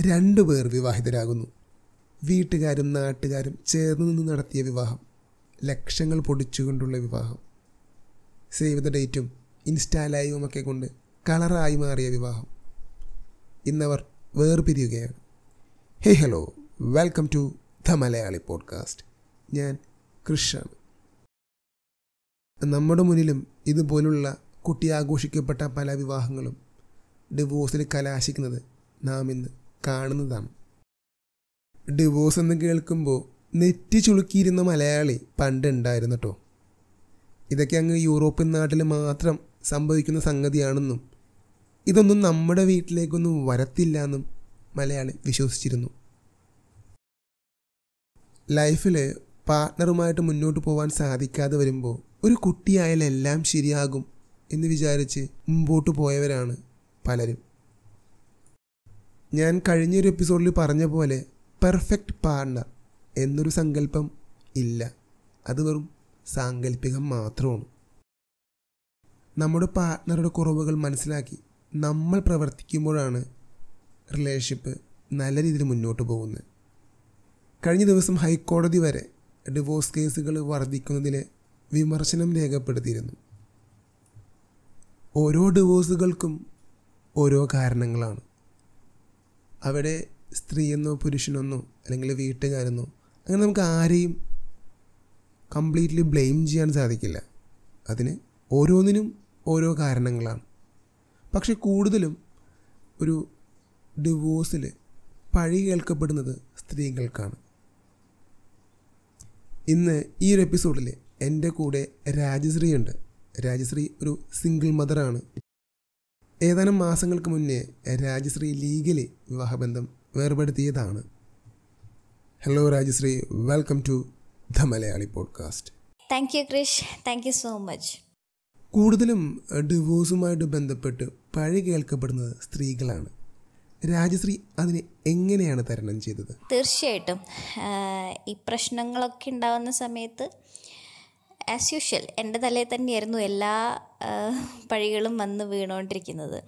രണ്ടു പേർ വിവാഹിതരാകുന്നു. വീട്ടുകാരും നാട്ടുകാരും ചേർന്ന് നിന്ന് നടത്തിയ വിവാഹം. ലക്ഷങ്ങൾ പൊടിച്ചുകൊണ്ടുള്ള വിവാഹം. സേവ് ദ ഡേറ്റും ഇൻസ്റ്റാ ലൈവും ഒക്കെ കൊണ്ട് കളറായി മാറിയ വിവാഹം. ഇന്നവർ വേർപിരിയുകയാണ്. Hey hello. Welcome to the Malayali podcast. ഞാൻ കൃഷാണ് നമ്മുടെ മുന്നിലും ഇതുപോലുള്ള കുട്ടി ആഘോഷിക്കപ്പെട്ട പല വിവാഹങ്ങളും ഡിവോഴ്സിൽ കലാശിക്കുന്നത് നാം ഇന്ന് കാണുന്നതാണ്. ഡിവോഴ്സ് എന്ന് കേൾക്കുമ്പോൾ നെറ്റി ചുളുക്കിയിരുന്ന മലയാളി പണ്ട് ഉണ്ടായിരുന്നു കേട്ടോ ഇതൊക്കെ അങ്ങ് യൂറോപ്യൻ നാട്ടിൽ മാത്രം സംഭവിക്കുന്ന സംഗതിയാണെന്നും ഇതൊന്നും നമ്മുടെ വീട്ടിലേക്കൊന്നും വരത്തില്ല എന്നും മലയാളി വിശ്വസിച്ചിരുന്നു. ലൈഫിൽ പാർട്ട്ണറുമായിട്ട് മുന്നോട്ട് പോകാൻ സാധിക്കാതെ വരുമ്പോൾ ഒരു കുട്ടിയായാലെല്ലാം ശരിയാകും എന്ന് വിചാരിച്ച് മുമ്പോട്ട് പോയവരാണ് പലരും. ഞാൻ കഴിഞ്ഞൊരു എപ്പിസോഡിൽ പറഞ്ഞ പോലെ പെർഫെക്റ്റ് പാർട്ണർ എന്നൊരു സങ്കല്പം ഇല്ല. അത് വെറും സാങ്കല്പികം മാത്രമാണ്. നമ്മുടെ പാർട്ണറുടെ കുറവുകൾ മനസ്സിലാക്കി നമ്മൾ പ്രവർത്തിക്കുമ്പോഴാണ് റിലേഷൻഷിപ്പ് നല്ല രീതിയിൽ മുന്നോട്ട് പോകുന്നത്. കഴിഞ്ഞ ദിവസം ഹൈക്കോടതി വരെ ഡിവോഴ്സ് കേസുകൾ വർദ്ധിക്കുന്നതിന് വിമർശനം രേഖപ്പെടുത്തിയിരുന്നു. ഓരോ ഡിവോഴ്സുകൾക്കും ഓരോ കാരണങ്ങളാണ്. അവിടെ സ്ത്രീയെന്നോ പുരുഷനെന്നോ അല്ലെങ്കിൽ വീട്ടുകാരെന്നോ അങ്ങനെ നമുക്ക് ആരെയും കംപ്ലീറ്റ്ലി ബ്ലെയിം ചെയ്യാൻ സാധിക്കില്ല. അതിന് ഓരോന്നിനും ഓരോ കാരണങ്ങളാണ്. പക്ഷെ കൂടുതലും ഒരു ഡിവോഴ്സിൽ പഴി കേൾക്കപ്പെടുന്നത് സ്ത്രീകൾക്കാണ്. ഇന്ന് ഈ ഒരു എപ്പിസോഡിൽ എന്റെ കൂടെ രാജശ്രീ ഉണ്ട്. രാജശ്രീ ഒരു സിംഗിൾ മദറാണ് ഏതാനും മാസങ്ങൾക്ക് മുന്നേ രാജശ്രീ ലീഗലി വിവാഹബന്ധം വേർപെടുത്തിയതാണ്. Hello Rajashree. Welcome to the Malayali podcast thank you Krish thank you so much കൂടുതലും ഡിവോഴ്സുമായിട്ട് ബന്ധപ്പെട്ട് പഴി കേൾക്കപ്പെടുന്നത് സ്ത്രീകളാണ്. രാജശ്രീ അതിനെ എങ്ങനെയാണ് തരണം ചെയ്തത്? തീർച്ചയായിട്ടും. ഈ പ്രശ്നങ്ങളൊക്കെ ഉണ്ടാകുന്ന സമയത്ത് ആസ് യൂഷ്വൽ എന്റെ തലയിൽ തന്നെയായിരുന്നു എല്ലാ പഴികളും വന്ന് വീണുകൊണ്ടിരിക്കുന്നത്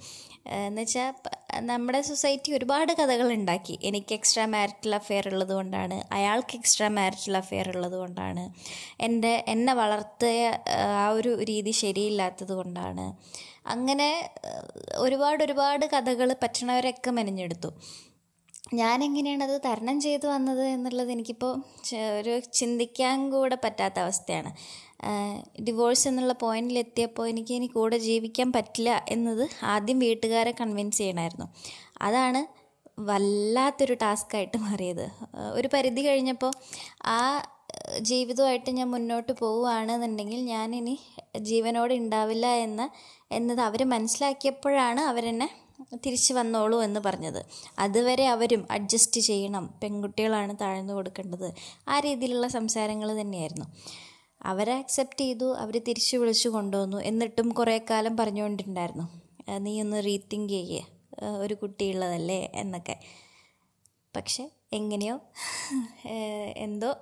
എന്നുവെച്ചാൽ നമ്മുടെ സൊസൈറ്റി ഒരുപാട് കഥകൾ ഉണ്ടാക്കി. എനിക്ക് എക്സ്ട്രാ മാരിറ്റൽ അഫെയർ ഉള്ളത് കൊണ്ടാണ് അയാൾക്ക് എക്സ്ട്രാ മാരിറ്റൽ അഫെയർ ഉള്ളത് കൊണ്ടാണ് എന്റെ എന്നെ വളർത്തിയ ആ ഒരു രീതി ശരിയില്ലാത്തത് കൊണ്ടാണ്. അങ്ങനെ ഒരുപാട് ഒരുപാട് കഥകൾ പറ്റണവരൊക്കെ മെനഞ്ഞെടുത്തു. ഞാൻ എങ്ങനെയാണ് അത് തരണം ചെയ്തു വന്നത് എന്നുള്ളത് എനിക്കിപ്പോൾ ഒരു ചിന്തിക്കാൻ കൂടെ പറ്റാത്ത അവസ്ഥയാണ്. ഡിവോഴ്സ് എന്നുള്ള പോയിന്റിൽ എത്തിയപ്പോൾ എനിക്ക് ഇനി കൂടെ ജീവിക്കാൻ പറ്റില്ല എന്നത് ആദ്യം വീട്ടുകാരെ കൺവിൻസ് ചെയ്യണമായിരുന്നു. അതാണ് വല്ലാത്തൊരു ടാസ്ക്കായിട്ട് മാറിയത്. ഒരു പരിധി കഴിഞ്ഞപ്പോൾ ആ ജീവിതമായിട്ട് ഞാൻ മുന്നോട്ട് പോവുകയാണെന്നുണ്ടെങ്കിൽ ഞാനിനി ജീവനോടെ ഉണ്ടാവില്ല എന്ന് എന്നത് അവർ മനസ്സിലാക്കിയപ്പോഴാണ് അവരെന്നെ തിരിച്ചു വന്നോളൂ എന്ന് പറഞ്ഞത്. അതുവരെ അവരും അഡ്ജസ്റ്റ് ചെയ്യണം. പെൺകുട്ടികളാണ് താഴ്ന്നു കൊടുക്കേണ്ടത്. ആ രീതിയിലുള്ള സംസാരങ്ങൾ തന്നെയായിരുന്നു. അവരെ അക്സെപ്റ്റ് ചെയ്തു. അവർ തിരിച്ചു വിളിച്ചു കൊണ്ടുവന്നു. എന്നിട്ടും കുറേ കാലം പറഞ്ഞുകൊണ്ടിട്ടുണ്ടായിരുന്നു. നീ ഒന്ന് റീത്തിങ്ക് ചെയ്യേ. ഒരു കുട്ടിയുള്ളതല്ലേ? എന്നൊക്കെ. പക്ഷെ എങ്ങനെയോ എന്തോ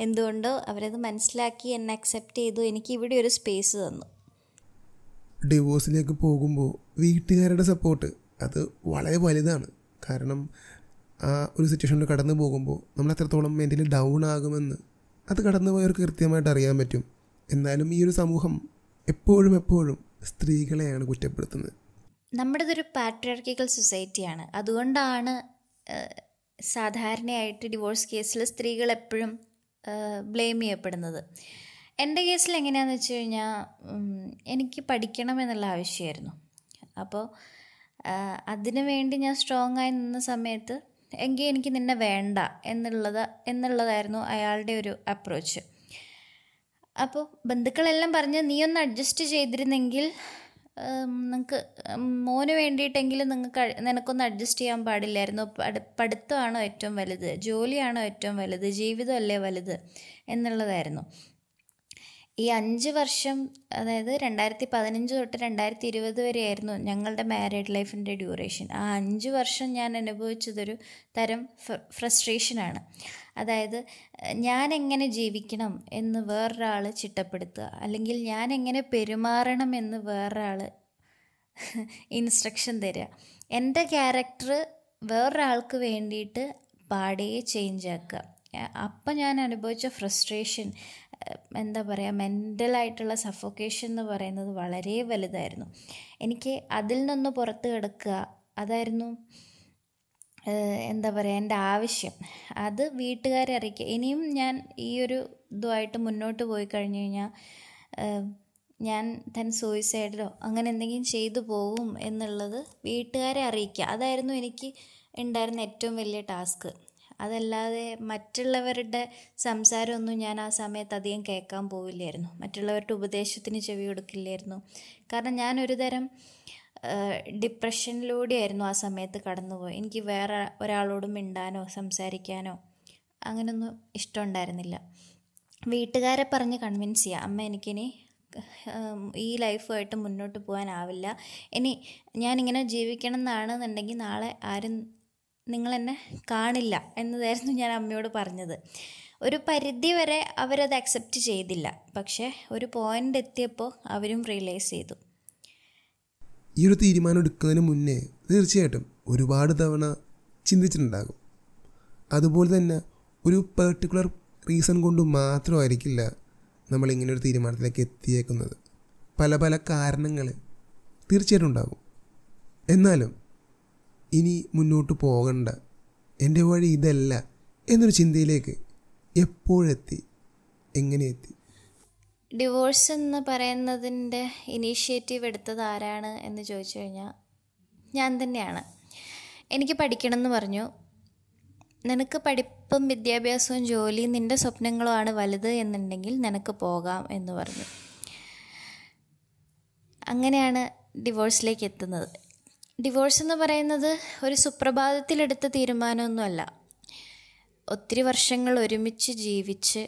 എന്തുകൊണ്ടോ അവരത് മനസ്സിലാക്കി എന്നെ അക്സെപ്റ്റ് ചെയ്തു. എനിക്ക് ഇവിടെ ഒരു സ്പേസ് തന്നു. ഡിവോഴ്സിലേക്ക് പോകുമ്പോൾ വീട്ടുകാരുടെ സപ്പോർട്ട് അത് വളരെ വലുതാണ്. കാരണം ആ ഒരു സിറ്റുവേഷനിൽ കടന്നു പോകുമ്പോൾ നമ്മൾ എത്രത്തോളം മെന്റലി ഡൗൺ ആകുമെന്ന് അത് കടന്നു പോയവർക്ക് കൃത്യമായിട്ട് അറിയാൻ പറ്റും. എന്നാലും ഈ ഒരു സമൂഹം എപ്പോഴും എപ്പോഴും സ്ത്രീകളെയാണ് കുറ്റപ്പെടുത്തുന്നത്. നമ്മുടേതൊരു പാട്രിയാർക്കിക്കൽ സൊസൈറ്റിയാണ് അതുകൊണ്ടാണ് സാധാരണയായിട്ട് ഡിവോഴ്സ് കേസിൽ സ്ത്രീകൾ എപ്പോഴും ബ്ലെയിം ചെയ്യപ്പെടുന്നത്. എന്റെ കേസിൽ എങ്ങനെയാണെന്ന് വെച്ച് കഴിഞ്ഞാൽ എനിക്ക് പഠിക്കണം എന്നുള്ള ആവശ്യമായിരുന്നു. അപ്പോൾ അതിനു വേണ്ടി ഞാൻ സ്ട്രോങ് ആയി നിന്ന സമയത്ത് എങ്കിൽ എനിക്ക് നിന്നെ വേണ്ട എന്നുള്ളത് എന്നുള്ളതായിരുന്നു അയാളുടെ ഒരു അപ്രോച്ച് അപ്പോൾ ബന്ധുക്കളെല്ലാം പറഞ്ഞ് നീ ഒന്ന് അഡ്ജസ്റ്റ് ചെയ്തിരുന്നെങ്കിൽ നിങ്ങൾക്ക് മോന് വേണ്ടിയിട്ടെങ്കിലും നിങ്ങൾക്ക് നിനക്കൊന്ന് അഡ്ജസ്റ്റ് ചെയ്യാൻ പാടില്ലായിരുന്നു. പഠി പഠിത്തമാണോ ഏറ്റവും വലുത്? ജോലിയാണോ ഏറ്റവും വലുത്? ജീവിതമല്ലേ വലുത്? എന്നുള്ളതായിരുന്നു. ഈ അഞ്ച് വർഷം അതായത് രണ്ടായിരത്തി പതിനഞ്ച് തൊട്ട് രണ്ടായിരത്തി ഇരുപത് വരെയായിരുന്നു ഞങ്ങളുടെ മാരീഡ് ലൈഫിന്റെ ഡ്യൂറേഷൻ ആ അഞ്ച് വർഷം ഞാൻ അനുഭവിച്ചതൊരു തരം ഫ്രസ്ട്രേഷനാണ് അതായത് ഞാൻ എങ്ങനെ ജീവിക്കണം എന്ന് വേറൊരാൾ ചിട്ടപ്പെടുത്തുക അല്ലെങ്കിൽ ഞാൻ എങ്ങനെ പെരുമാറണം എന്ന് വേറൊരാൾ ഇൻസ്ട്രക്ഷൻ തരിക എന്റെ ക്യാരക്ടർ വേറൊരാൾക്ക് വേണ്ടിയിട്ട് പാടേ ചേഞ്ച് ആക്കുക. അപ്പം ഞാൻ അനുഭവിച്ച ഫ്രസ്ട്രേഷൻ എന്താ പറയുക മെന്റലായിട്ടുള്ള സഫോക്കേഷൻ എന്ന് പറയുന്നത് വളരെ വലുതായിരുന്നു. എനിക്ക് അതിൽ നിന്ന് പുറത്ത് കിടക്കുക അതായിരുന്നു എന്താ പറയുക എന്റെ ആവശ്യം. അത് വീട്ടുകാരെ അറിയിക്കുക. ഇനിയും ഞാൻ ഈ ഒരു ഇതുമായിട്ട് മുന്നോട്ട് പോയി കഴിഞ്ഞു കഴിഞ്ഞാൽ ഞാൻ തൻ സൂയിസൈഡിലോ അങ്ങനെ എന്തെങ്കിലും ചെയ്തു പോകും എന്നുള്ളത് വീട്ടുകാരെ അറിയിക്കുക. അതായിരുന്നു എനിക്ക് ഉണ്ടായിരുന്ന ഏറ്റവും വലിയ ടാസ്ക് അതല്ലാതെ മറ്റുള്ളവരുടെ സംസാരമൊന്നും ഞാൻ ആ സമയത്ത് അധികം കേൾക്കാൻ പോവില്ലായിരുന്നു. മറ്റുള്ളവരുടെ ഉപദേശത്തിന് ചെവി കൊടുക്കില്ലായിരുന്നു. കാരണം ഞാനൊരു തരം ഡിപ്രഷനിലൂടെയായിരുന്നു ആ സമയത്ത് കടന്നുപോയി എനിക്ക് വേറെ ഒരാളോടും മിണ്ടാനോ സംസാരിക്കാനോ അങ്ങനെയൊന്നും ഇഷ്ടമുണ്ടായിരുന്നില്ല. വീട്ടുകാരെ പറഞ്ഞ് കൺവിൻസ് ചെയ്യുക അമ്മ എനിക്കിനി ഈ ലൈഫുമായിട്ട് മുന്നോട്ട് പോകാനാവില്ല. ഇനി ഞാനിങ്ങനെ ജീവിക്കണം എന്നാണെന്നുണ്ടെങ്കിൽ നാളെ ആരും നിങ്ങളെന്നെ കാണില്ല എന്നതായിരുന്നു ഞാൻ അമ്മയോട് പറഞ്ഞത്. ഒരു പരിധി വരെ അവരത് അക്സെപ്റ്റ് ചെയ്തില്ല. പക്ഷേ ഒരു പോയിന്റ് എത്തിയപ്പോൾ അവരും റിയലൈസ് ചെയ്തു. ഈ ഒരു തീരുമാനം എടുക്കുന്നതിന് മുന്നേ തീർച്ചയായിട്ടും ഒരുപാട് തവണ ചിന്തിച്ചിട്ടുണ്ടാകും. അതുപോലെ തന്നെ ഒരു പെർട്ടിക്കുലർ റീസൺ കൊണ്ട് മാത്രമായിരിക്കില്ല നമ്മൾ ഇങ്ങനെ ഒരു തീരുമാനത്തിലേക്ക് എത്തിയേക്കുന്നത്. പല പല കാരണങ്ങൾ തീർച്ചയായിട്ടും ഉണ്ടാകും. എന്നാലും ഇനി മുന്നോട്ട് പോകണ്ട. എന്റെ വഴി ഇതല്ല എന്നൊരു ചിന്തയിലേക്ക് എപ്പോഴെത്തി? എങ്ങനെ എത്തി? ഡിവോഴ്സ് എന്ന് പറയുന്നതിന്റെ ഇനീഷ്യേറ്റീവ് എടുത്തത് ആരാണ് എന്ന് ചോദിച്ചു കഴിഞ്ഞാൽ ഞാൻ തന്നെയാണ്. എനിക്ക് പഠിക്കണം എന്ന് പറഞ്ഞു. നിനക്ക് പഠിപ്പും വിദ്യാഭ്യാസവും ജോലിയും നിന്റെ സ്വപ്നങ്ങളുമാണ് വലുത് എന്നുണ്ടെങ്കിൽ നിനക്ക് പോകാം എന്ന് പറഞ്ഞു. അങ്ങനെയാണ് ഡിവോഴ്സിലേക്ക് എത്തുന്നത്. ഡിവോഴ്സ് എന്ന് പറയുന്നത് ഒരു സുപ്രഭാതത്തിലെടുത്ത തീരുമാനമൊന്നുമല്ല. ഒത്തിരി വർഷങ്ങൾ ഒരുമിച്ച് ജീവിച്ച്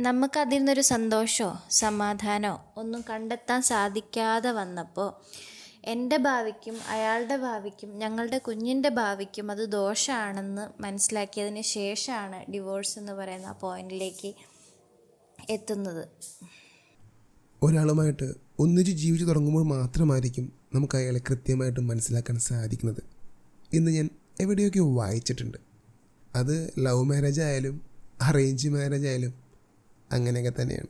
നമുക്കതിൽ നിന്നൊരു സന്തോഷമോ സമാധാനമോ ഒന്നും കണ്ടെത്താൻ സാധിക്കാതെ വന്നപ്പോൾ എന്റെ ഭാവിക്കും അയാളുടെ ഭാവിക്കും ഞങ്ങളുടെ കുഞ്ഞിന്റെ ഭാവിക്കും അത് ദോഷമാണെന്ന് മനസ്സിലാക്കിയതിന് ശേഷമാണ് ഡിവോഴ്സ് എന്ന് പറയുന്ന ആ പോയിന്റിലേക്ക് എത്തുന്നത്. ഒരാളുമായിട്ട് ഒന്നിച്ച് ജീവിച്ചു തുടങ്ങുമ്പോൾ മാത്രമായിരിക്കും നമുക്ക് അയാളെ കൃത്യമായിട്ട് മനസ്സിലാക്കാൻ സാധിക്കുന്നത്. ഇന്ന് ഞാൻ എവിടെയൊക്കെ വായിച്ചിട്ടുണ്ട്. അത് ലവ് മാരേജ് ആയാലും അറേഞ്ച് മാരേജ് ആയാലും അങ്ങനെയൊക്കെ തന്നെയാണ്.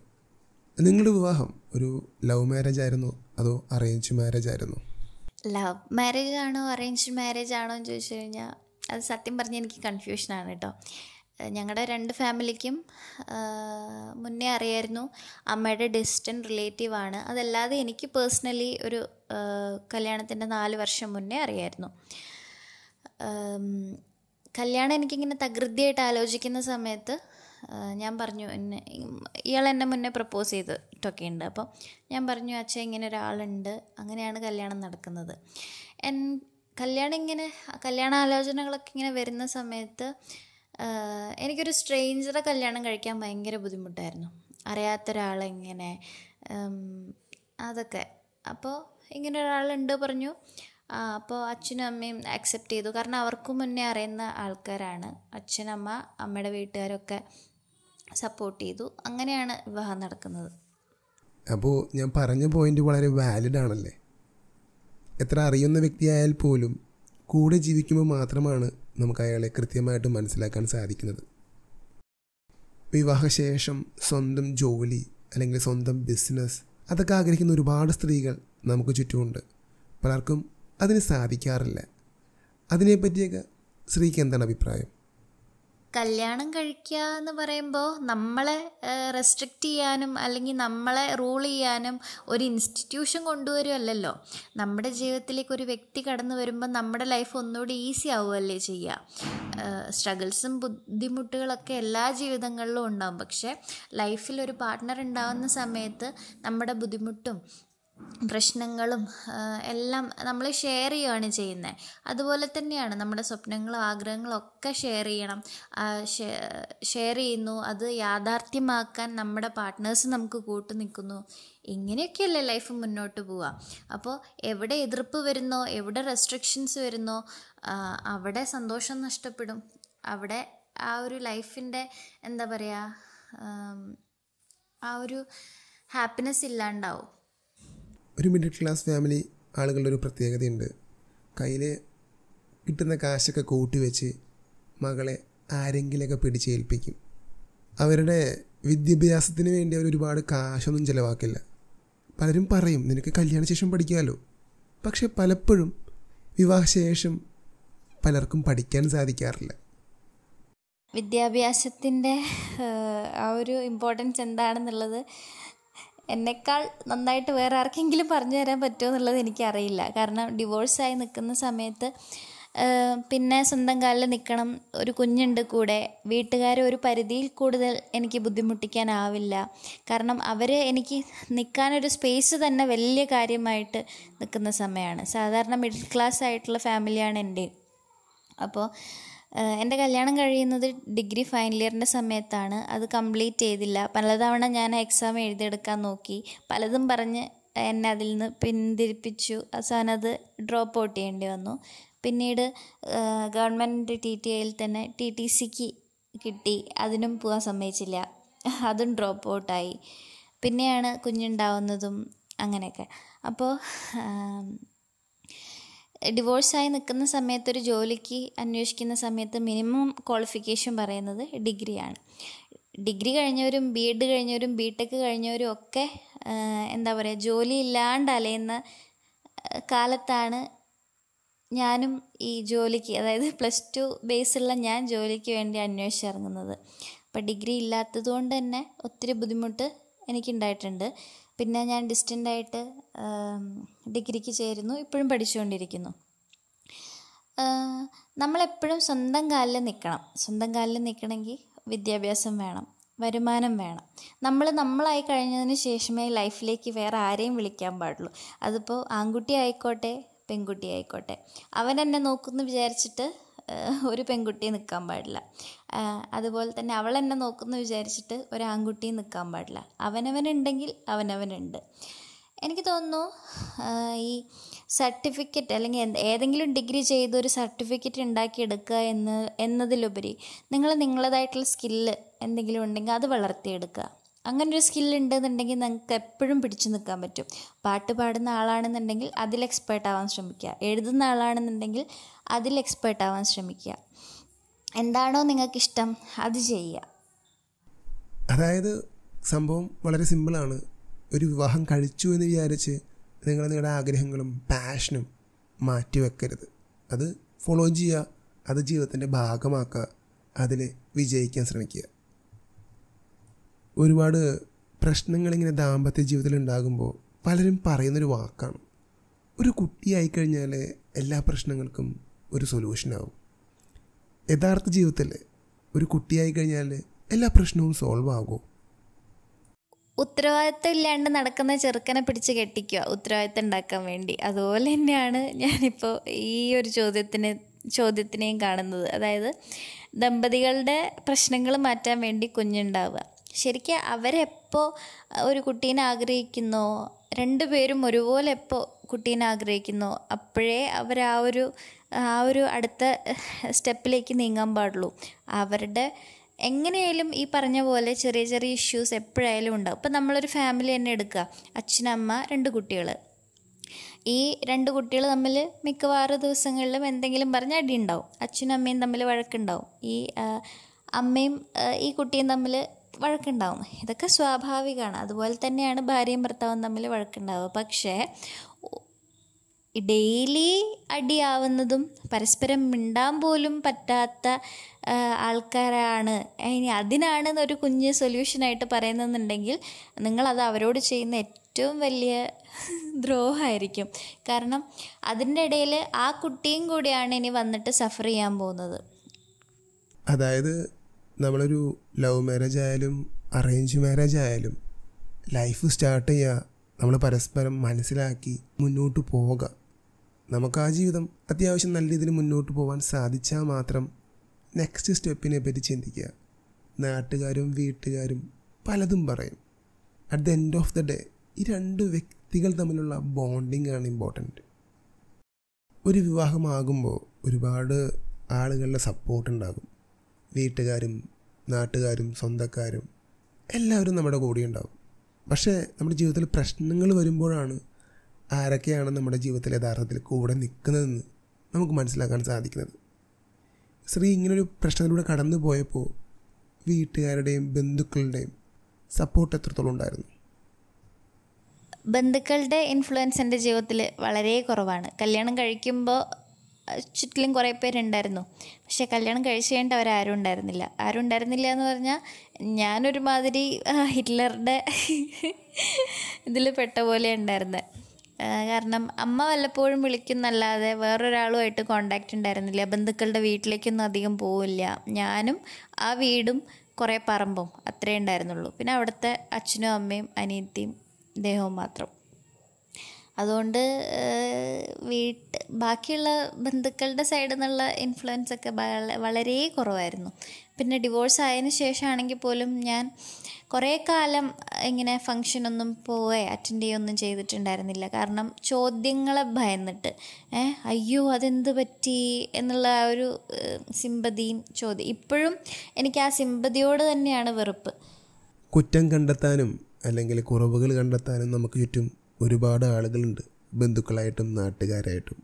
നിങ്ങളുടെ വിവാഹം ഒരു ലവ് മാരേജ് ആയിരുന്നോ? അതോ അറേഞ്ച് മാരേജ് ആയിരുന്നോ? ലവ് മാരേജ് ആണോ അറേഞ്ച് മാരേജ് ആണോ എന്ന് ചോദിച്ചു കഴിഞ്ഞാൽ അത് സത്യം പറഞ്ഞാൽ എനിക്ക് കൺഫ്യൂഷനാണ് കേട്ടോ. ഞങ്ങളുടെ രണ്ട് ഫാമിലിക്കും മുന്നേ അറിയായിരുന്നു അമ്മയുടെ ഡിസ്റ്റന്റ് ആണ്. അതല്ലാതെ എനിക്ക് പേഴ്സണലി ഒരു കല്യാണത്തിന്റെ നാല് വർഷം മുന്നേ അറിയായിരുന്നു. കല്യാണം എനിക്കിങ്ങനെ തകൃതിയായിട്ട് ആലോചിക്കുന്ന സമയത്ത് ഞാൻ പറഞ്ഞു എന്നെ ഇയാൾ എന്നെ മുന്നേ പ്രപ്പോസ് ചെയ്തിട്ടൊക്കെ ഉണ്ട് അപ്പോൾ ഞാൻ പറഞ്ഞു അച്ഛൻ ഇങ്ങനെ ഒരാളുണ്ട്. അങ്ങനെയാണ് കല്യാണം നടക്കുന്നത്. എൻ കല്യാണം ഇങ്ങനെ കല്യാണ ആലോചനകളൊക്കെ ഇങ്ങനെ വരുന്ന സമയത്ത് എനിക്കൊരു സ്ട്രേഞ്ചറെ കല്യാണം കഴിക്കാൻ ഭയങ്കര ബുദ്ധിമുട്ടായിരുന്നു. അറിയാത്തൊരാളെങ്ങനെ അതൊക്കെ. അപ്പോൾ ഇങ്ങനെ ഒരാളുണ്ട് പറഞ്ഞു അപ്പോൾ അച്ഛനും അമ്മയും അക്സെപ്റ്റ് ചെയ്തു. കാരണം അവർക്കും മുന്നേ അറിയുന്ന ആൾക്കാരാണ്. അച്ഛനമ്മ അമ്മയുടെ വീട്ടുകാരൊക്കെ സപ്പോർട്ട് ചെയ്തു. അങ്ങനെയാണ് വിവാഹം നടക്കുന്നത്. അപ്പോൾ ഞാൻ പറഞ്ഞ പോയിന്റ് വളരെ വാലിഡ് ആണല്ലേ? എത്ര അറിയുന്ന വ്യക്തിയായാൽ പോലും കൂടെ ജീവിക്കുമ്പോൾ മാത്രമാണ് നമുക്ക് അയാളെ കൃത്യമായിട്ട് മനസ്സിലാക്കാൻ സാധിക്കുന്നത്. വിവാഹശേഷം സ്വന്തം ജോലി അല്ലെങ്കിൽ സ്വന്തം ബിസിനസ് അതൊക്കെ ആഗ്രഹിക്കുന്ന ഒരുപാട് സ്ത്രീകൾ നമുക്ക് ചുറ്റുമുണ്ട്. പലർക്കും അതിന് സാധിക്കാറില്ല. അതിനെപ്പറ്റിയൊക്കെ സ്ത്രീക്ക് എന്താണ് അഭിപ്രായം? കല്യാണം കഴിക്കുക എന്ന് പറയുമ്പോൾ നമ്മളെ റെസ്ട്രിക്റ്റ് ചെയ്യാനും അല്ലെങ്കിൽ നമ്മളെ റൂൾ ചെയ്യാനും ഒരു ഇൻസ്റ്റിറ്റ്യൂഷൻ കൊണ്ടുവരുമല്ലോ നമ്മുടെ ജീവിതത്തിലേക്ക് ഒരു വ്യക്തി കടന്നു വരുമ്പോൾ നമ്മുടെ ലൈഫ് ഒന്നുകൂടി ഈസി ആവുമല്ലേ ചെയ്യുക. സ്ട്രഗിൾസും ബുദ്ധിമുട്ടുകളൊക്കെ എല്ലാ ജീവിതങ്ങളിലും ഉണ്ടാകും പക്ഷേ ലൈഫിൽ ഒരു പാർട്ട്ണർ ഉണ്ടാകുന്ന സമയത്ത് നമ്മുടെ ബുദ്ധിമുട്ടും പ്രശ്നങ്ങളും എല്ലാം നമ്മൾ ഷെയർ ചെയ്യുകയാണ് ചെയ്യുന്നത് അതുപോലെ തന്നെയാണ് നമ്മുടെ സ്വപ്നങ്ങളും ആഗ്രഹങ്ങളും ഒക്കെ ഷെയർ ചെയ്യണം. ഷെയർ ചെയ്യുന്നു. അത് യാഥാർത്ഥ്യമാക്കാൻ നമ്മുടെ പാർട്ട്നേഴ്സ് നമുക്ക് കൂട്ടു നിൽക്കുന്നു. ഇങ്ങനെയൊക്കെയല്ലേ ലൈഫ് മുന്നോട്ട് പോവുക. അപ്പോൾ എവിടെ എതിർപ്പ് വരുന്നോ എവിടെ റെസ്ട്രിക്ഷൻസ് വരുന്നോ അവിടെ സന്തോഷം നഷ്ടപ്പെടും. അവിടെ ആ ഒരു ലൈഫിന്റെ എന്താ പറയുക ആ ഒരു ഹാപ്പിനെസ് ഇല്ലാണ്ടാവും. ഒരു മിഡിൽ ക്ലാസ് ഫാമിലി ആളുകളുടെ ഒരു പ്രത്യേകതയുണ്ട്. കയ്യിൽ കിട്ടുന്ന കാശൊക്കെ കൂട്ടിവെച്ച് മകളെ ആരെങ്കിലൊക്കെ പിടിച്ചേൽപ്പിക്കും. അവരുടെ വിദ്യാഭ്യാസത്തിന് വേണ്ടി അവർ ഒരുപാട് കാശൊന്നും ചിലവാക്കില്ല. പലരും പറയും നിനക്ക് കല്യാണ ശേഷം പഠിക്കാമല്ലോ പക്ഷെ പലപ്പോഴും വിവാഹശേഷം പലർക്കും പഠിക്കാൻ സാധിക്കാറില്ല. വിദ്യാഭ്യാസത്തിന്റെ ആ ഒരു ഇമ്പോർട്ടൻസ് എന്താണെന്നുള്ളത് എന്നെക്കാൾ നന്നായിട്ട് വേറെ ആർക്കെങ്കിലും പറഞ്ഞു തരാൻ പറ്റുമോ എന്നുള്ളത് എനിക്കറിയില്ല. കാരണം ഡിവോഴ്സായി നിൽക്കുന്ന സമയത്ത് പിന്നെ സ്വന്തം കാലിൽ നിൽക്കണം ഒരു കുഞ്ഞുണ്ട് കൂടെ വീട്ടുകാരെ ഒരു പരിധിയിൽ കൂടുതൽ എനിക്ക് ബുദ്ധിമുട്ടിക്കാനാവില്ല. കാരണം അവർ എനിക്ക് നിൽക്കാനൊരു സ്പേസ് തന്നെ വലിയ കാര്യമായിട്ട് നിൽക്കുന്ന സമയമാണ്. സാധാരണ മിഡിൽ ക്ലാസ് ആയിട്ടുള്ള ഫാമിലിയാണ് എന്റെ. അപ്പോൾ എന്റെ കല്യാണം കഴിയുന്നത് ഡിഗ്രി ഫൈനൽ ഇയറിന്റെ സമയത്താണ്. അത് കംപ്ലീറ്റ് ചെയ്തില്ല. പലതവണ ഞാൻ എക്സാം എഴുതിയെടുക്കാൻ നോക്കി. പലതും പറഞ്ഞ് എന്നെ അതിൽ നിന്ന് പിന്തിരിപ്പിച്ചു. അവസാനം അത് ഡ്രോപ്പ് ഔട്ട് ചെയ്യേണ്ടി വന്നു. പിന്നീട് ഗവൺമെന്റ് ടി ടി ഐയിൽ തന്നെ ടി ടി സിക്ക് കിട്ടി. അതിനും പോകാൻ സമ്മതിച്ചില്ല. അതും ഡ്രോപ്പ് ഔട്ടായി പിന്നെയാണ് കുഞ്ഞുണ്ടാവുന്നതും അങ്ങനെയൊക്കെ. അപ്പോൾ ഡിവോഴ്സായി നിൽക്കുന്ന സമയത്ത് ഒരു ജോലിക്ക് അന്വേഷിക്കുന്ന സമയത്ത് മിനിമം ക്വാളിഫിക്കേഷൻ പറയുന്നത് ഡിഗ്രിയാണ്. ഡിഗ്രി കഴിഞ്ഞവരും ബി എഡ് കഴിഞ്ഞവരും ബി ടെക് കഴിഞ്ഞവരും ഒക്കെ എന്താ പറയുക ജോലി ഇല്ലാണ്ട് അലയുന്ന കാലത്താണ് ഞാനും ഈ ജോലിക്ക് അതായത് പ്ലസ് ടു ബേസുള്ള ഞാൻ ജോലിക്ക് വേണ്ടി അന്വേഷിച്ചിറങ്ങുന്നത് അപ്പോൾ ഡിഗ്രി ഇല്ലാത്തത് കൊണ്ട് തന്നെ ഒത്തിരി ബുദ്ധിമുട്ട് എനിക്കുണ്ടായിട്ടുണ്ട്. പിന്നെ ഞാൻ ഡിസ്റ്റന്റായിട്ട് ഡിഗ്രിക്ക് ചേരുന്നു ഇപ്പോഴും പഠിച്ചുകൊണ്ടിരിക്കുന്നു. നമ്മളെപ്പോഴും സ്വന്തം കാലിൽ നിൽക്കണം. സ്വന്തം കാലിൽ നിൽക്കണമെങ്കിൽ വിദ്യാഭ്യാസം വേണം വരുമാനം വേണം. നമ്മൾ നമ്മളായി കഴിഞ്ഞതിന് ശേഷമേ ലൈഫിലേക്ക് വേറെ ആരെയും വിളിക്കാൻ പാടുള്ളൂ. അതിപ്പോൾ ആൺകുട്ടി ആയിക്കോട്ടെ പെൺകുട്ടി ആയിക്കോട്ടെ. അവൻ എന്നെ നോക്കുമെന്ന് വിചാരിച്ചിട്ട് ഒരു പെൺകുട്ടി നിൽക്കാൻ പാടില്ല. അതുപോലെ തന്നെ അവൾ എന്നെ നോക്കുന്നു വിചാരിച്ചിട്ട് ഒരു ആൺകുട്ടി നിൽക്കാൻ പാടില്ല. അവനവനുണ്ടെങ്കിൽ അവനവനുണ്ട്. എനിക്ക് തോന്നുന്നു ഈ സർട്ടിഫിക്കറ്റ് അല്ലെങ്കിൽ ഏതെങ്കിലും ഡിഗ്രി ചെയ്തൊരു സർട്ടിഫിക്കറ്റ് ഉണ്ടാക്കിയെടുക്കുക എന്ന് എന്നതിലുപരി നിങ്ങൾ നിങ്ങളതായിട്ടുള്ള സ്കില്ല് എന്തെങ്കിലും ഉണ്ടെങ്കിൽ അത് വളർത്തിയെടുക്കുക. അങ്ങനൊരു ഒരു സ്കില്ല് ഉണ്ടെന്നുണ്ടെങ്കിൽ നിങ്ങൾക്ക് എപ്പോഴും പിടിച്ചു നിൽക്കാൻ പറ്റും. പാട്ട് പാടുന്ന ആളാണെന്നുണ്ടെങ്കിൽ അതിൽ എക്സ്പേർട്ട് ആവാൻ ശ്രമിക്കുക. എഴുതുന്ന ആളാണെന്നുണ്ടെങ്കിൽ അതിൽ എക്സ്പേർട്ട് ആവാൻ ശ്രമിക്കുക. എന്താണോ നിങ്ങൾക്കിഷ്ടം അത് ചെയ്യുക. അതായത് സംഭവം വളരെ സിമ്പിളാണ് ഒരു വിവാഹം കഴിച്ചു എന്ന് വിചാരിച്ച് നിങ്ങൾ നിങ്ങളുടെ ആഗ്രഹങ്ങളും പാഷനും മാറ്റിവെക്കരുത്. അത് ഫോളോ ചെയ്യുക അത് ജീവിതത്തിന്റെ ഭാഗമാക്കുക അതിൽ വിജയിക്കാൻ ശ്രമിക്കുക. ഒരുപാട് പ്രശ്നങ്ങളിങ്ങനെ ദാമ്പത്യ ജീവിതത്തിൽ ഉണ്ടാകുമ്പോൾ പലരും പറയുന്നൊരു വാക്കാണ്. ഒരു കുട്ടിയായി കഴിഞ്ഞാൽ എല്ലാ പ്രശ്നങ്ങൾക്കും ഒരു സൊല്യൂഷനാവും യഥാർത്ഥ ജീവിതത്തിൽ ഒരു കുട്ടിയായി കഴിഞ്ഞാൽ എല്ലാ പ്രശ്നവും സോൾവ് ആകുമോ ഉത്തരവാദിത്തം ഇല്ലാണ്ട് നടക്കുന്ന ചെറുക്കനെ പിടിച്ച് കെട്ടിക്കുക ഉത്തരവാദിത്തം ഉണ്ടാക്കാൻ വേണ്ടി. അതുപോലെ തന്നെയാണ് ഞാനിപ്പോൾ ഈ ഒരു ചോദ്യത്തിന് ചോദ്യത്തിനെയും കാണുന്നത്. അതായത് ദമ്പതികളുടെ പ്രശ്നങ്ങൾ മാറ്റാൻ വേണ്ടി കുഞ്ഞുണ്ടാവുക. ശരിക്കും അവരെപ്പോൾ ഒരു കുട്ടീനെ ആഗ്രഹിക്കുന്നോ രണ്ടുപേരും ഒരുപോലെ എപ്പോൾ കുട്ടീനെ ആഗ്രഹിക്കുന്നോ അപ്പോഴേ അവർ ആ ഒരു ആ ഒരു അടുത്ത സ്റ്റെപ്പിലേക്ക് നീങ്ങാൻ പാടുള്ളൂ. അവരുടെ എങ്ങനെയായാലും ഈ പറഞ്ഞ പോലെ ചെറിയ ചെറിയ ഇഷ്യൂസ് എപ്പോഴായാലും ഉണ്ടാവും. ഇപ്പം നമ്മളൊരു ഫാമിലി തന്നെ എടുക്കുക. അച്ഛനമ്മ രണ്ട് കുട്ടികൾ. ഈ രണ്ട് കുട്ടികൾ തമ്മിൽ മിക്കവാറും ദിവസങ്ങളിലും എന്തെങ്കിലും പറഞ്ഞ് അടി ഉണ്ടാവും. അച്ഛനും അമ്മയും തമ്മിൽ വഴക്കുണ്ടാവും. ഈ അമ്മയും ഈ കുട്ടിയും തമ്മിൽ വഴക്കുണ്ടാവും. ഇതൊക്കെ സ്വാഭാവികമാണ്. അതുപോലെ തന്നെയാണ് ഭാര്യയും ഭർത്താവും തമ്മിൽ വഴക്കുണ്ടാവുക. പക്ഷേ ഡെയിലി അടിയാവുന്നതും പരസ്പരം മിണ്ടാൻ പോലും പറ്റാത്ത ആൾക്കാരാണ്. ഇനി അതിനാണ് ഒരു കുഞ്ഞ് സൊല്യൂഷനായിട്ട് പറയുന്നതെന്നുണ്ടെങ്കിൽ നിങ്ങളത് അവരോട് ചെയ്യുന്ന ഏറ്റവും വലിയ ദ്രോഹമായിരിക്കും. കാരണം അതിന്റെ ഇടയിൽ ആ കുട്ടിയും കൂടിയാണ് ഇനി വന്നിട്ട് സഫർ ചെയ്യാൻ പോകുന്നത്. അതായത് നമ്മളൊരു ലവ് മാരേജ് ആയാലും അറേഞ്ച് മാരേജ് ആയാലും ലൈഫ് സ്റ്റാർട്ട് ചെയ്യുക നമ്മൾ പരസ്പരം മനസ്സിലാക്കി മുന്നോട്ട് പോവുക നമുക്ക് ആ ജീവിതം അത്യാവശ്യം നല്ല രീതിയിൽ മുന്നോട്ട് പോകാൻ സാധിച്ചാൽ മാത്രം നെക്സ്റ്റ് സ്റ്റെപ്പിനെ പറ്റി ചിന്തിക്കുക. നാട്ടുകാരും വീട്ടുകാരും പലതും പറയും. At the end of the day ഈ രണ്ട് വ്യക്തികൾ തമ്മിലുള്ള ബോണ്ടിങ് ആണ് ഇമ്പോർട്ടന്റ് ഒരു വിവാഹമാകുമ്പോൾ ഒരുപാട് ആളുകളുടെ സപ്പോർട്ട് ഉണ്ടാകും. വീട്ടുകാരും നാട്ടുകാരും സ്വന്തക്കാരും എല്ലാവരും നമ്മുടെ കൂടെ ഉണ്ടാകും. പക്ഷേ നമ്മുടെ ജീവിതത്തിൽ പ്രശ്നങ്ങൾ വരുമ്പോഴാണ് ആരൊക്കെയാണ് നമ്മുടെ ജീവിതത്തിൽ യഥാർത്ഥത്തിൽ കൂടെ നിൽക്കുന്നതെന്ന് നമുക്ക് മനസ്സിലാക്കാൻ സാധിക്കുന്നത്? ശ്രീ ഇങ്ങനൊരു പ്രശ്നത്തിലൂടെ കടന്നു പോയപ്പോൾ വീട്ടുകാരുടെയും ബന്ധുക്കളുടെയും സപ്പോർട്ട് എത്രത്തോളം ഉണ്ടായിരുന്നു? ബന്ധുക്കളുടെ ഇൻഫ്ലുവൻസ് എന്റെ ജീവിതത്തിൽ വളരെ കുറവാണ്. കല്യാണം കഴിക്കുമ്പോൾ ചുറ്റിലും കുറേ പേരുണ്ടായിരുന്നു. പക്ഷേ കല്യാണം കഴിച്ച് കഴിഞ്ഞിട്ട് അവരാരും ഉണ്ടായിരുന്നില്ല. ആരും ഉണ്ടായിരുന്നില്ല എന്ന് പറഞ്ഞാൽ ഞാനൊരുമാതിരി ഹിറ്റ്ലറുടെ ഇതിൽ പെട്ട പോലെ ഉണ്ടായിരുന്നത് കാരണം അമ്മ വല്ലപ്പോഴും വിളിക്കുന്നല്ലാതെ വേറൊരാളുമായിട്ട് കോണ്ടാക്റ്റ് ഉണ്ടായിരുന്നില്ല. ബന്ധുക്കളുടെ വീട്ടിലേക്കൊന്നും അധികം പോവില്ല. ഞാനും ആ വീടും കുറേ പറമ്പും അത്രേ ഉണ്ടായിരുന്നുള്ളൂ. പിന്നെ അവിടുത്തെ അച്ഛനും അമ്മയും അനിയത്തിയും ദേഹവും മാത്രം. അതുകൊണ്ട് ഏഹ്, വീട്ട് ബാക്കിയുള്ള ബന്ധുക്കളുടെ സൈഡിൽ നിന്നുള്ള ഇൻഫ്ലുവൻസ് ഒക്കെ വളരെ കുറവായിരുന്നു. പിന്നെ ഡിവോഴ്സ് ആയതിന് ശേഷമാണെങ്കിൽ പോലും ഞാൻ കുറേ കാലം ഇങ്ങനെ ഫങ്ഷനൊന്നും പോവേ അറ്റൻഡ് ചെയ്യൊന്നും ചെയ്തിട്ടുണ്ടായിരുന്നില്ല. കാരണം ചോദ്യങ്ങളെ ഭയന്നിട്ട് ഏ അയ്യോ അതെന്ത് പറ്റി എന്നുള്ള ആ ഒരു സിമ്പതിയും ചോദ്യം ഇപ്പോഴും എനിക്ക് ആ സിമ്പതിയോട് തന്നെയാണ് വെറുപ്പ്. കുറ്റം കണ്ടെത്താനും അല്ലെങ്കിൽ കുറവുകൾ കണ്ടെത്താനും നമുക്ക് ചുറ്റും ഒരുപാട് ആളുകളുണ്ട്. ബന്ധുക്കളായിട്ടും നാട്ടുകാരായിട്ടും.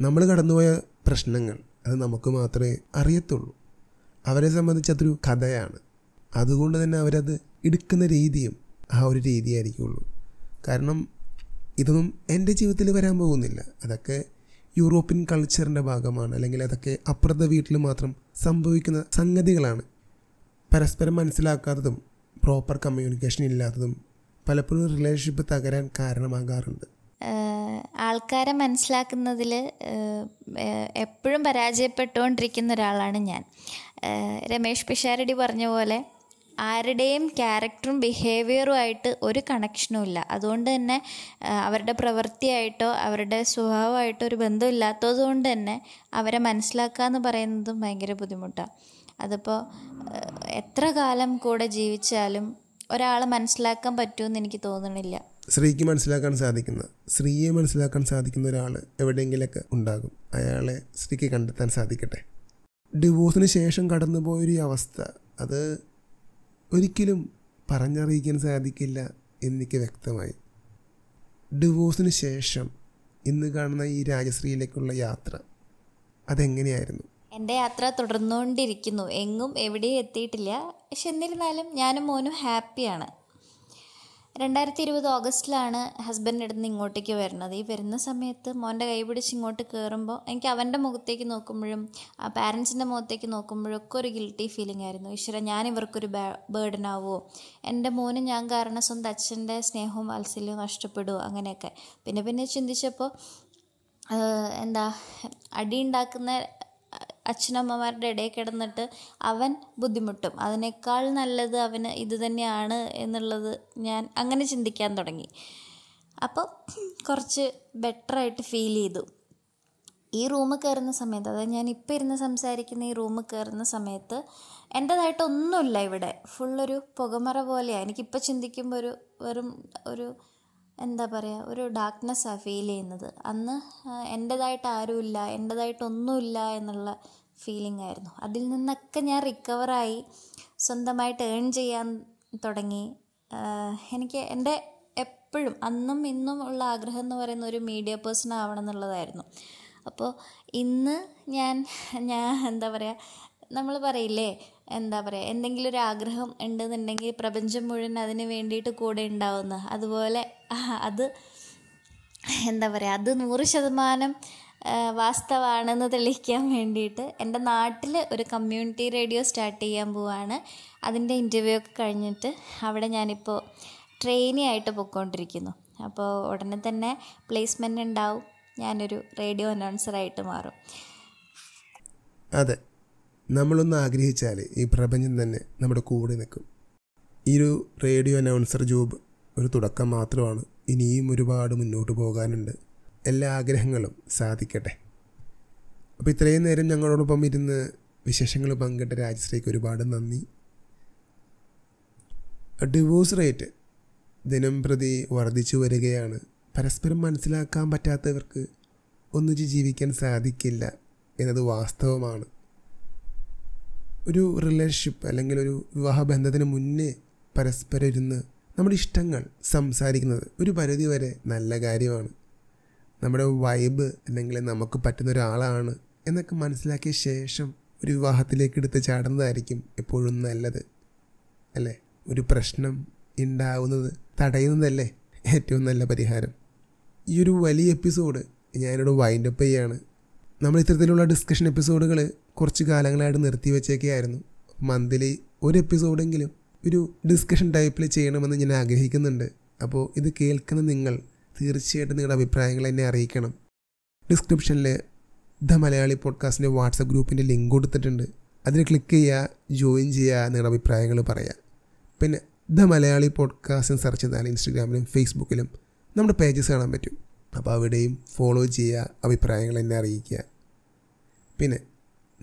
നമ്മൾ കടന്നുപോയ പ്രശ്നങ്ങൾ അത് നമുക്ക് മാത്രമേ അറിയത്തുള്ളൂ. അവരെ സംബന്ധിച്ച് അതൊരു കഥയാണ്. അതുകൊണ്ട് തന്നെ അവരത് എടുക്കുന്ന രീതിയും ആ ഒരു രീതിയായിരിക്കുള്ളൂ. കാരണം ഇതൊന്നും എന്റെ ജീവിതത്തിൽ വരാൻ പോകുന്നില്ല. അതൊക്കെ യൂറോപ്യൻ കൾച്ചറിന്റെ ഭാഗമാണ്. അല്ലെങ്കിൽ അതൊക്കെ അപ്പുറത്തെ വീട്ടിൽ മാത്രം സംഭവിക്കുന്ന സംഗതികളാണ്. പരസ്പരം മനസ്സിലാക്കാത്തതും പ്രോപ്പർ കമ്മ്യൂണിക്കേഷൻ ഇല്ലാത്തതും പലപ്പോഴും റിലേഷൻഷിപ്പ് തകരാൻ കാരണമാകാറുണ്ട്. ആൾക്കാരെ മനസ്സിലാക്കുന്നതിൽ എപ്പോഴും പരാജയപ്പെട്ടുകൊണ്ടിരിക്കുന്ന ഒരാളാണ് ഞാൻ. രമേഷ് പിഷാരടി പറഞ്ഞ പോലെ ആരുടെയും ക്യാരക്ടറും ബിഹേവിയറും ആയിട്ട് ഒരു കണക്ഷനും ഇല്ല. അതുകൊണ്ട് തന്നെ അവരുടെ പ്രവൃത്തിയായിട്ടോ അവരുടെ സ്വഭാവമായിട്ടോ ഒരു ബന്ധമില്ലാത്തത് കൊണ്ട് തന്നെ അവരെ മനസ്സിലാക്കുക എന്ന് പറയുന്നതും ഭയങ്കര ബുദ്ധിമുട്ടാണ് അതിപ്പോൾ എത്ര കാലം കൂടെ ജീവിച്ചാലും ഒരാളെ മനസ്സിലാക്കാൻ പറ്റുമെന്ന് എനിക്ക് തോന്നണില്ല. സ്ത്രീക്ക് മനസ്സിലാക്കാൻ സാധിക്കുന്ന സ്ത്രീയെ മനസ്സിലാക്കാൻ സാധിക്കുന്ന ഒരാൾ എവിടെയെങ്കിലൊക്കെ ഉണ്ടാകും. അയാളെ സ്ത്രീക്ക് കണ്ടെത്താൻ സാധിക്കട്ടെ. ഡിവോഴ്സിന് ശേഷം കടന്നുപോയൊരു അവസ്ഥ അത് ഒരിക്കലും പറഞ്ഞറിയിക്കാൻ സാധിക്കില്ല എനിക്ക് വ്യക്തമായി. ഡിവോഴ്സിന് ശേഷം ഇന്ന് കാണുന്ന ഈ രാജശ്രീയിലേക്കുള്ള യാത്ര അതെങ്ങനെയായിരുന്നു? എന്റെ യാത്ര തുടർന്നുകൊണ്ടിരിക്കുന്നു. എങ്ങും എവിടെയും എത്തിയിട്ടില്ല. പക്ഷെ എന്നിരുന്നാലും ഞാനും മോനും ഹാപ്പിയാണ്. രണ്ടായിരത്തി ഇരുപത് ഓഗസ്റ്റിലാണ് ഹസ്ബൻഡിന്റെ അടുത്ത് നിന്ന് ഇങ്ങോട്ടേക്ക് വരുന്നത്. ഈ വരുന്ന സമയത്ത് മോന്റെ കൈ പിടിച്ച് ഇങ്ങോട്ട് കയറുമ്പോൾ എനിക്ക് അവന്റെ മുഖത്തേക്ക് നോക്കുമ്പോഴും ആ പാരൻസിന്റെ മുഖത്തേക്ക് നോക്കുമ്പോഴും ഒക്കെ ഒരു ഗിൽട്ടി ഫീലിംഗ് ആയിരുന്നു. ഈശ്വര ഞാൻ ഇവർക്കൊരു ബേർഡൻ ആവുമോ എന്റെ മോന് ഞാൻ കാരണം സ്വന്തം അച്ഛന്റെ സ്നേഹവും വാത്സല്യവും നഷ്ടപ്പെടുമോ അങ്ങനെയൊക്കെ. പിന്നെ പിന്നെ ചിന്തിച്ചപ്പോൾ എന്താ അടി ഉണ്ടാക്കുന്ന അച്ഛനമ്മമാരുടെ ഇടയിൽ കിടന്നിട്ട് അവൻ ബുദ്ധിമുട്ടും. അതിനേക്കാൾ നല്ലത് അവന് ഇത് തന്നെയാണ് എന്നുള്ളത് ഞാൻ അങ്ങനെ ചിന്തിക്കാൻ തുടങ്ങി. അപ്പോൾ കുറച്ച് ബെറ്ററായിട്ട് ഫീൽ ചെയ്തു. ഈ റൂമ് കയറുന്ന സമയത്ത് അതായത് ഞാൻ ഇപ്പോൾ ഇരുന്ന് സംസാരിക്കുന്ന ഈ റൂമ് കയറുന്ന സമയത്ത് എന്റേതായിട്ടൊന്നുമില്ല ഇവിടെ. ഫുള്ളൊരു പുകമറ പോലെയാണ് എനിക്കിപ്പോൾ ചിന്തിക്കുമ്പോൾ ഒരു വെറും ഒരു എന്താ പറയുക ഒരു ഡാർക്ക്നെസ്സാണ് ഫീൽ ചെയ്യുന്നത്. അന്ന് എന്റെതായിട്ട് ആരുമില്ല എന്റേതായിട്ടൊന്നുമില്ല എന്നുള്ള ഫീലിംഗ് ആയിരുന്നു. അതിൽ നിന്നൊക്കെ ഞാൻ റിക്കവറായി സ്വന്തമായിട്ട് ഏൺ ചെയ്യാൻ തുടങ്ങി. എനിക്ക് എന്റെ എപ്പോഴും അന്നും ഇന്നും ഉള്ള ആഗ്രഹം എന്ന് പറയുന്ന ഒരു മീഡിയ പേഴ്സൺ ആവണം എന്നുള്ളതായിരുന്നു. അപ്പോൾ ഇന്ന് ഞാൻ ഞാൻ എന്താ പറയുക നമ്മൾ പറയില്ലേ എന്താ പറയുക എന്തെങ്കിലും ഒരു ആഗ്രഹം ഉണ്ടെന്നുണ്ടെങ്കിൽ പ്രപഞ്ചം മുഴുവൻ അതിന് വേണ്ടിയിട്ട് കൂടെ ഉണ്ടാവുന്ന. അതുപോലെ അത് എന്താ പറയുക അത് നൂറ് ശതമാനം വാസ്തവാണെന്ന് തെളിയിക്കാൻ വേണ്ടിയിട്ട് എന്റെ നാട്ടിൽ ഒരു കമ്മ്യൂണിറ്റി റേഡിയോ സ്റ്റാർട്ട് ചെയ്യാൻ പോവാണ്. അതിന്റെ ഇന്റർവ്യൂ ഒക്കെ കഴിഞ്ഞിട്ട് അവിടെ ഞാനിപ്പോൾ ട്രെയിനി ആയിട്ട് പൊയ്ക്കൊണ്ടിരിക്കുന്നു അപ്പോൾ ഉടനെ തന്നെ പ്ലേസ്മെന്റ് ഉണ്ടാവും. ഞാനൊരു റേഡിയോ അനൗൺസറായിട്ട് മാറും. അതെ. നമ്മളൊന്ന് ആഗ്രഹിച്ചാൽ ഈ പ്രപഞ്ചം തന്നെ നമ്മുടെ കൂടെ നിൽക്കും. ഈ ഒരു റേഡിയോ അനൗൺസർ ജോബ് ഒരു തുടക്കം മാത്രമാണ്. ഇനിയും ഒരുപാട് മുന്നോട്ട് പോകാനുണ്ട്. എല്ലാ ആഗ്രഹങ്ങളും സാധിക്കട്ടെ. അപ്പോൾ ഇത്രയും നേരം ഞങ്ങളോടൊപ്പം ഇരുന്ന് വിശേഷങ്ങൾ പങ്കിട്ട രാജശ്രീക്ക് ഒരുപാട് നന്ദി. ഡിവോഴ്സ് റേറ്റ് ദിനം പ്രതി വർദ്ധിച്ചു വരികയാണ്. പരസ്പരം മനസ്സിലാക്കാൻ പറ്റാത്തവർക്ക് ഒന്നിച്ച് ജീവിക്കാൻ സാധിക്കില്ല എന്നത് വാസ്തവമാണ്. ഒരു റിലേഷൻഷിപ്പ് അല്ലെങ്കിൽ ഒരു വിവാഹബന്ധത്തിന് മുന്നേ പരസ്പരം ഇരുന്ന് നമ്മുടെ ഇഷ്ടങ്ങൾ സംസാരിക്കുന്നത് ഒരു പരിധി വരെ നല്ല കാര്യമാണ്. നമ്മുടെ വൈബ് അല്ലെങ്കിൽ നമുക്ക് പറ്റുന്ന ഒരാളാണ് എന്നൊക്കെ മനസ്സിലാക്കിയ ശേഷം ഒരു വിവാഹത്തിലേക്ക് എടുത്ത് ചാടുന്നതായിരിക്കും എപ്പോഴും നല്ലത്. അല്ലേ? ഒരു പ്രശ്നം ഉണ്ടാവുന്നത് തടയുന്നതല്ലേ ഏറ്റവും നല്ല പരിഹാരം. ഈ ഒരു വലിയ എപ്പിസോഡ് ഞാനിവിടെ വൈൻഡപ്പ് ചെയ്യാണ്. നമ്മൾ ഇത്തരത്തിലുള്ള ഡിസ്കഷൻ എപ്പിസോഡുകൾ കുറച്ച് കാലങ്ങളായിട്ട് നിർത്തി വെച്ചേക്കെയായിരുന്നു. മന്ത്ലി ഒരു എപ്പിസോഡെങ്കിലും ഒരു ഡിസ്കഷൻ ടൈപ്പിൽ ചെയ്യണമെന്ന് ഞാൻ ആഗ്രഹിക്കുന്നുണ്ട്. അപ്പോൾ ഇത് കേൾക്കുന്ന നിങ്ങൾ തീർച്ചയായിട്ടും നിങ്ങളുടെ അഭിപ്രായങ്ങൾ എന്നെ അറിയിക്കണം. ഡിസ്ക്രിപ്ഷനിൽ ദ മലയാളി പോഡ്കാസ്റ്റിന്റെ വാട്സപ്പ് ഗ്രൂപ്പിന്റെ ലിങ്ക് കൊടുത്തിട്ടുണ്ട്. അതിൽ ക്ലിക്ക് ചെയ്യുക ജോയിൻ ചെയ്യുക നിങ്ങളുടെ അഭിപ്രായങ്ങൾ പറയുക പിന്നെ ദ മലയാളി പോഡ്കാസ്റ്റ് സെർച്ച് ചെയ്താൽ ഇൻസ്റ്റഗ്രാമിലും ഫേസ്ബുക്കിലും നമ്മുടെ പേജസ് കാണാൻ പറ്റും. അപ്പോൾ അവിടെയും ഫോളോ ചെയ്യുക അഭിപ്രായങ്ങൾ എന്നെ അറിയിക്കുക. പിന്നെ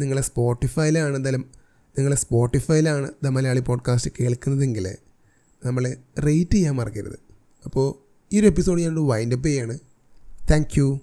നിങ്ങളെ സ്പോട്ടിഫൈയിലാണ് എന്തായാലും നിങ്ങളെ സ്പോട്ടിഫൈയിലാണ് ദ മലയാളി പോഡ്കാസ്റ്റ് കേൾക്കുന്നതെങ്കിൽ നമ്മൾ റേറ്റ് ചെയ്യാൻ മറക്കരുത്. അപ്പോൾ ഈ ഒരു എപ്പിസോഡ് ഞാൻ വൈൻഡപ്പ് ചെയ്യാണ്. താങ്ക്